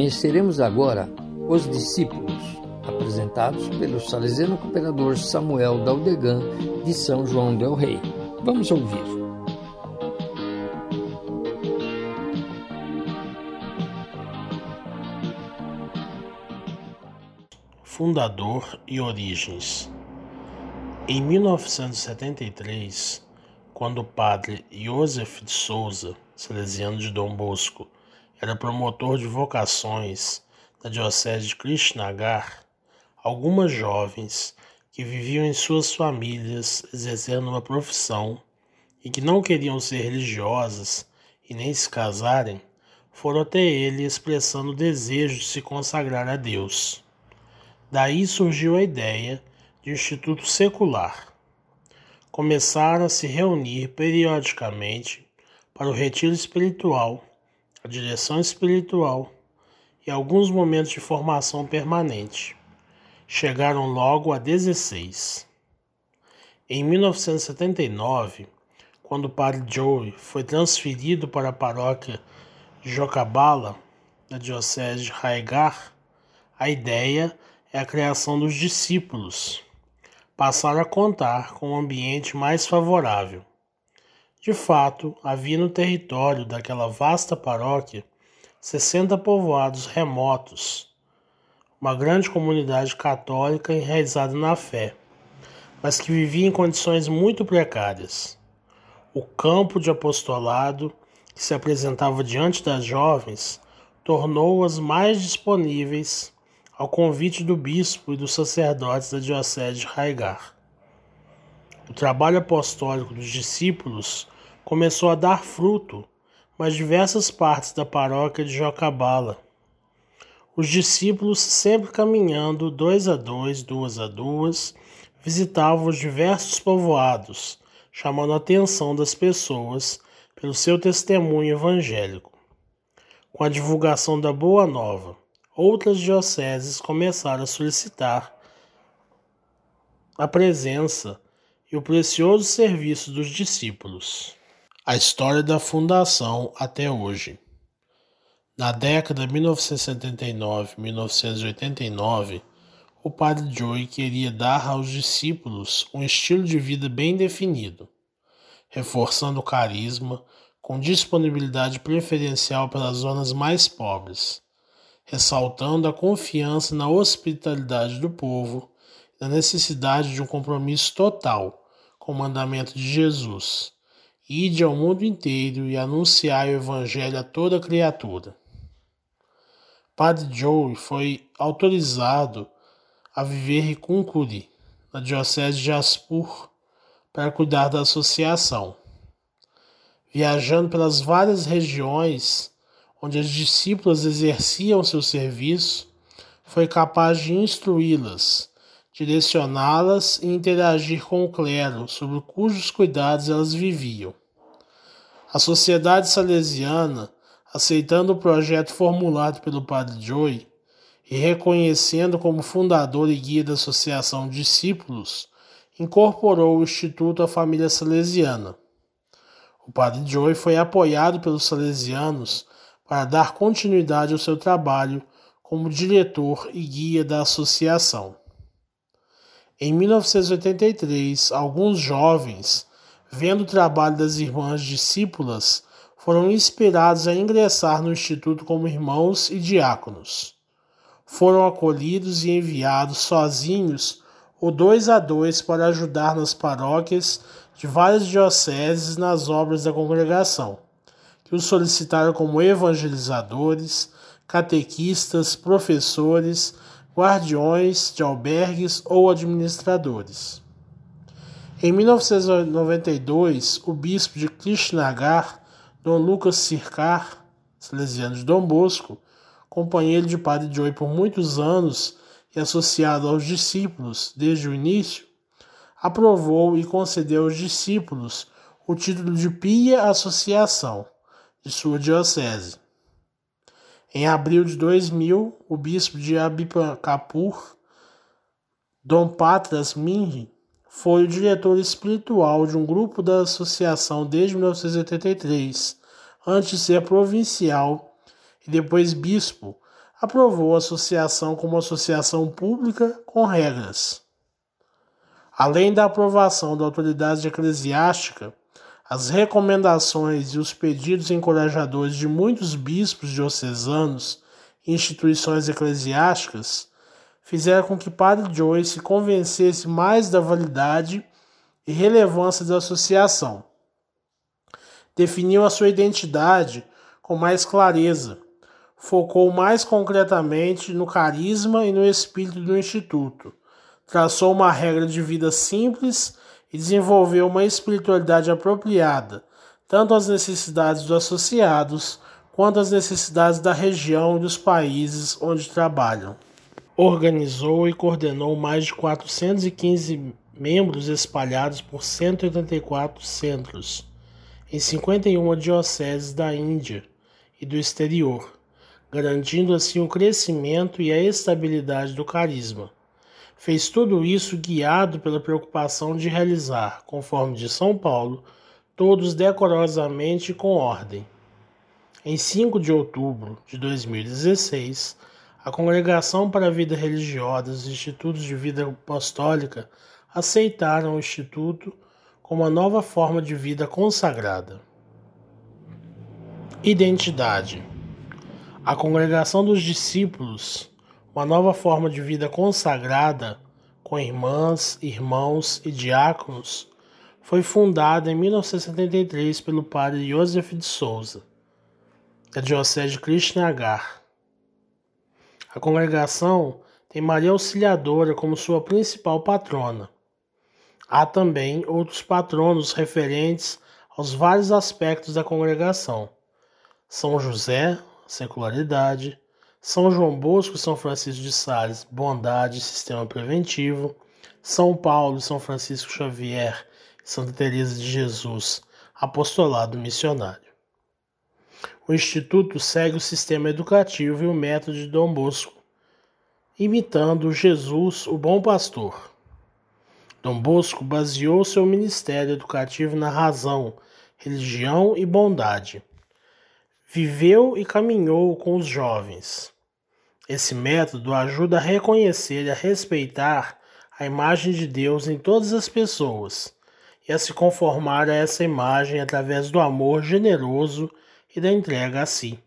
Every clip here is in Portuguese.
Conheceremos agora os discípulos, apresentados pelo salesiano cooperador Samuel Daldegan de São João del Rei. Vamos ouvir. Fundador e origens. Em 1973, quando o padre Joseph de Souza, salesiano de Dom Bosco, era promotor de vocações da Diocese de Krishnagar, algumas jovens que viviam em suas famílias exercendo uma profissão e que não queriam ser religiosas e nem se casarem, foram até ele expressando o desejo de se consagrar a Deus. Daí surgiu a ideia de um instituto secular. Começaram a se reunir periodicamente para o retiro espiritual a direção espiritual e alguns momentos de formação permanente. Chegaram logo a 16. Em 1979, quando o padre Joey foi transferido para a paróquia Jocabala, da diocese de Raigar, a ideia é a criação dos discípulos. Passaram a contar com um ambiente mais favorável. De fato, havia no território daquela vasta paróquia sessenta povoados remotos, uma grande comunidade católica enraizada na fé, mas que vivia em condições muito precárias. O campo de apostolado que se apresentava diante das jovens tornou-as mais disponíveis ao convite do bispo e dos sacerdotes da Diocese de Raigar. O trabalho apostólico dos discípulos começou a dar fruto, mas diversas partes da paróquia de Jocabala. Os discípulos, sempre caminhando dois a dois, duas a duas, visitavam os diversos povoados, chamando a atenção das pessoas pelo seu testemunho evangélico. Com a divulgação da Boa Nova, outras dioceses começaram a solicitar a presença e o precioso serviço dos discípulos. A história da fundação até hoje. Na década de 1979-1989, o padre Joey queria dar aos discípulos um estilo de vida bem definido, reforçando o carisma com disponibilidade preferencial pelas zonas mais pobres, ressaltando a confiança na hospitalidade do povo e na necessidade de um compromisso total o mandamento de Jesus Ide ao mundo inteiro e anunciai o Evangelho a toda criatura. Padre Joe foi autorizado a viver em Kunkuri, na Diocese de Jaspur, para cuidar da associação. Viajando pelas várias regiões onde as discípulas exerciam seu serviço, foi capaz de instruí-las direcioná-las e interagir com o clero, sobre cujos cuidados elas viviam. A sociedade salesiana, aceitando o projeto formulado pelo padre Joy e reconhecendo como fundador e guia da Associação Discípulos, incorporou o Instituto à família salesiana. O padre Joy foi apoiado pelos salesianos para dar continuidade ao seu trabalho como diretor e guia da associação. Em 1983, alguns jovens vendo o trabalho das irmãs discípulas, foram inspirados a ingressar no Instituto como irmãos e diáconos. Foram acolhidos e enviados sozinhos ou dois a dois para ajudar nas paróquias de várias dioceses nas obras da congregação, que os solicitaram como evangelizadores, catequistas, professores, guardiões de albergues ou administradores. Em 1992, o bispo de Krishnagar, Dom Lucas Sircar, salesiano de Dom Bosco, companheiro de Padre Joy por muitos anos e associado aos discípulos desde o início, aprovou e concedeu aos discípulos o título de Pia Associação de sua diocese. Em abril de 2000, o bispo de Abipacapur, Dom Patras Minri, foi o diretor espiritual de um grupo da associação desde 1983, antes de ser provincial e depois bispo, aprovou a associação como associação pública com regras. Além da aprovação da autoridade eclesiástica, as recomendações e os pedidos encorajadores de muitos bispos diocesanos e instituições eclesiásticas fizeram com que Padre Joy se convencesse mais da validade e relevância da associação. Definiu a sua identidade com mais clareza, focou mais concretamente no carisma e no espírito do Instituto traçou uma regra de vida simples e desenvolveu uma espiritualidade apropriada, tanto às necessidades dos associados quanto às necessidades da região e dos países onde trabalham. Organizou e coordenou mais de 415 membros espalhados por 184 centros, em 51 dioceses da Índia e do exterior, garantindo assim o crescimento e a estabilidade do carisma Fez tudo isso guiado pela preocupação de realizar, conforme de São Paulo, todos decorosamente e com ordem. Em 5 de outubro de 2016, a Congregação para a Vida Religiosa dos Institutos de Vida Apostólica aceitaram o Instituto como uma nova forma de vida consagrada. Identidade: A Congregação dos Discípulos uma nova forma de vida consagrada com irmãs, irmãos e diáconos foi fundada em 1973 pelo padre Joseph de Souza, da Diocese de Krishnagar. A congregação tem Maria Auxiliadora como sua principal patrona. Há também outros patronos referentes aos vários aspectos da congregação: São José, secularidade, são João Bosco São Francisco de Sales, bondade sistema preventivo. São Paulo São Francisco Xavier, Santa Teresa de Jesus, apostolado missionário. O Instituto segue o sistema educativo e o método de Dom Bosco, imitando Jesus, o bom pastor. Dom Bosco baseou seu ministério educativo na razão, religião e bondade Viveu e caminhou com os jovens. Esse método ajuda a reconhecer e a respeitar a imagem de Deus em todas as pessoas e a se conformar a essa imagem através do amor generoso e da entrega a si.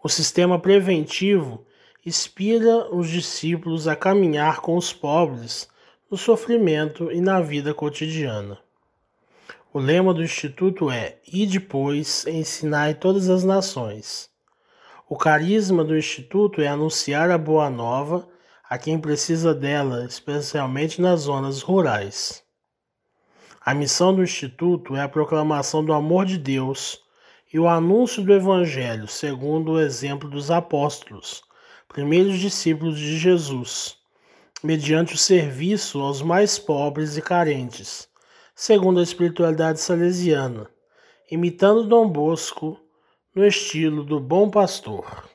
O sistema preventivo inspira os discípulos a caminhar com os pobres no sofrimento e na vida cotidiana. O lema do Instituto é E depois ensinai todas as nações. O carisma do Instituto é anunciar a boa nova a quem precisa dela, especialmente nas zonas rurais. A missão do Instituto é a proclamação do amor de Deus e o anúncio do Evangelho, segundo o exemplo dos apóstolos, primeiros discípulos de Jesus, mediante o serviço aos mais pobres e carentes segundo a espiritualidade salesiana, imitando Dom Bosco no estilo do Bom Pastor.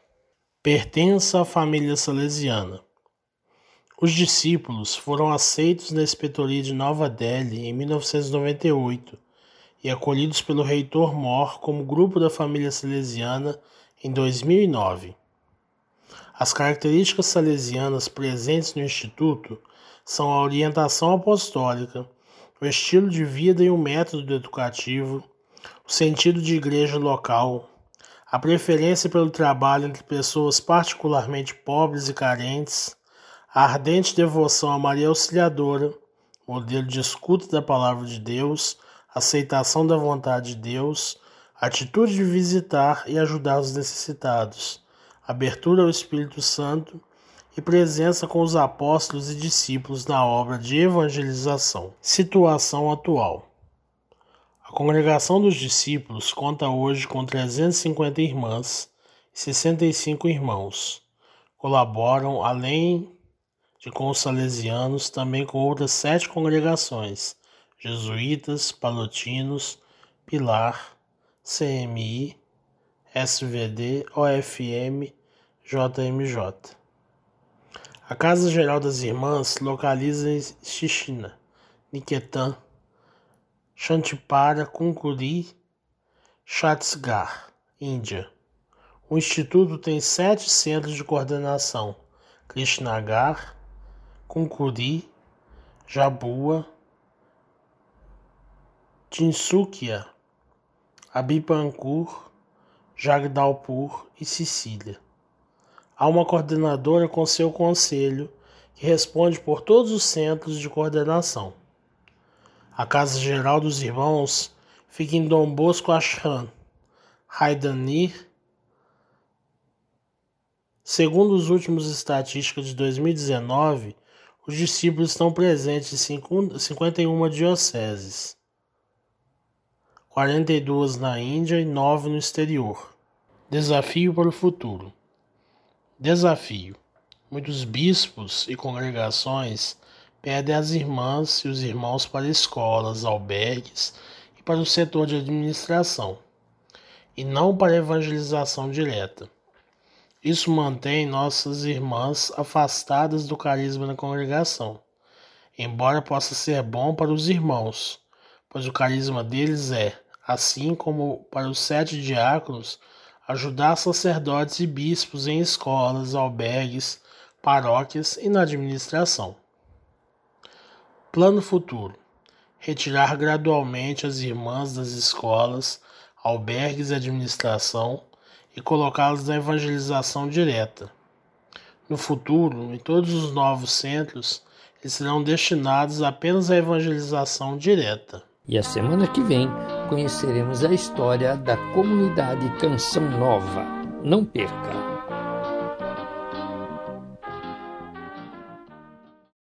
Pertence à família salesiana. Os discípulos foram aceitos na inspetoria de Nova Delhi em 1998 e acolhidos pelo reitor Mor como grupo da família salesiana em 2009. As características salesianas presentes no Instituto são a orientação apostólica, o estilo de vida e o método educativo, o sentido de igreja local, a preferência pelo trabalho entre pessoas particularmente pobres e carentes, a ardente devoção a Maria Auxiliadora, modelo de escuta da palavra de Deus, aceitação da vontade de Deus, atitude de visitar e ajudar os necessitados, abertura ao Espírito Santo e presença com os apóstolos e discípulos na obra de evangelização. Situação atual: A congregação dos discípulos conta hoje com 350 irmãs e 65 irmãos. Colaboram, além de com os salesianos, também com outras sete congregações: jesuítas, palotinos, Pilar, CMI, SVD, OFM, JMJ. A Casa Geral das Irmãs localiza em Xixina, Niketan, Chantipara, Kunkuri, Chhattisgarh, Índia. O Instituto tem sete centros de coordenação: Krishnagar, Kunkuri, Jabua, Tinsukia, Abipankur, Jagdalpur e Sicília. Há uma coordenadora com seu conselho que responde por todos os centros de coordenação. A Casa Geral dos Irmãos fica em Dom Bosco Ashram, Haidanir. Segundo os últimos estatísticas de 2019, os discípulos estão presentes em 51 dioceses, 42 na Índia e 9 no exterior. Desafio para o futuro. Desafio. Muitos bispos e congregações pedem as irmãs e os irmãos para escolas, albergues e para o setor de administração, e não para evangelização direta. Isso mantém nossas irmãs afastadas do carisma da congregação, embora possa ser bom para os irmãos, pois o carisma deles é, assim como para os sete diáconos, ajudar sacerdotes e bispos em escolas, albergues, paróquias e na administração. Plano futuro: retirar gradualmente as irmãs das escolas, albergues e administração e colocá-los na evangelização direta. No futuro, em todos os novos centros, eles serão destinados apenas à evangelização direta. E a semana que vem conheceremos a história da comunidade Canção Nova. Não perca!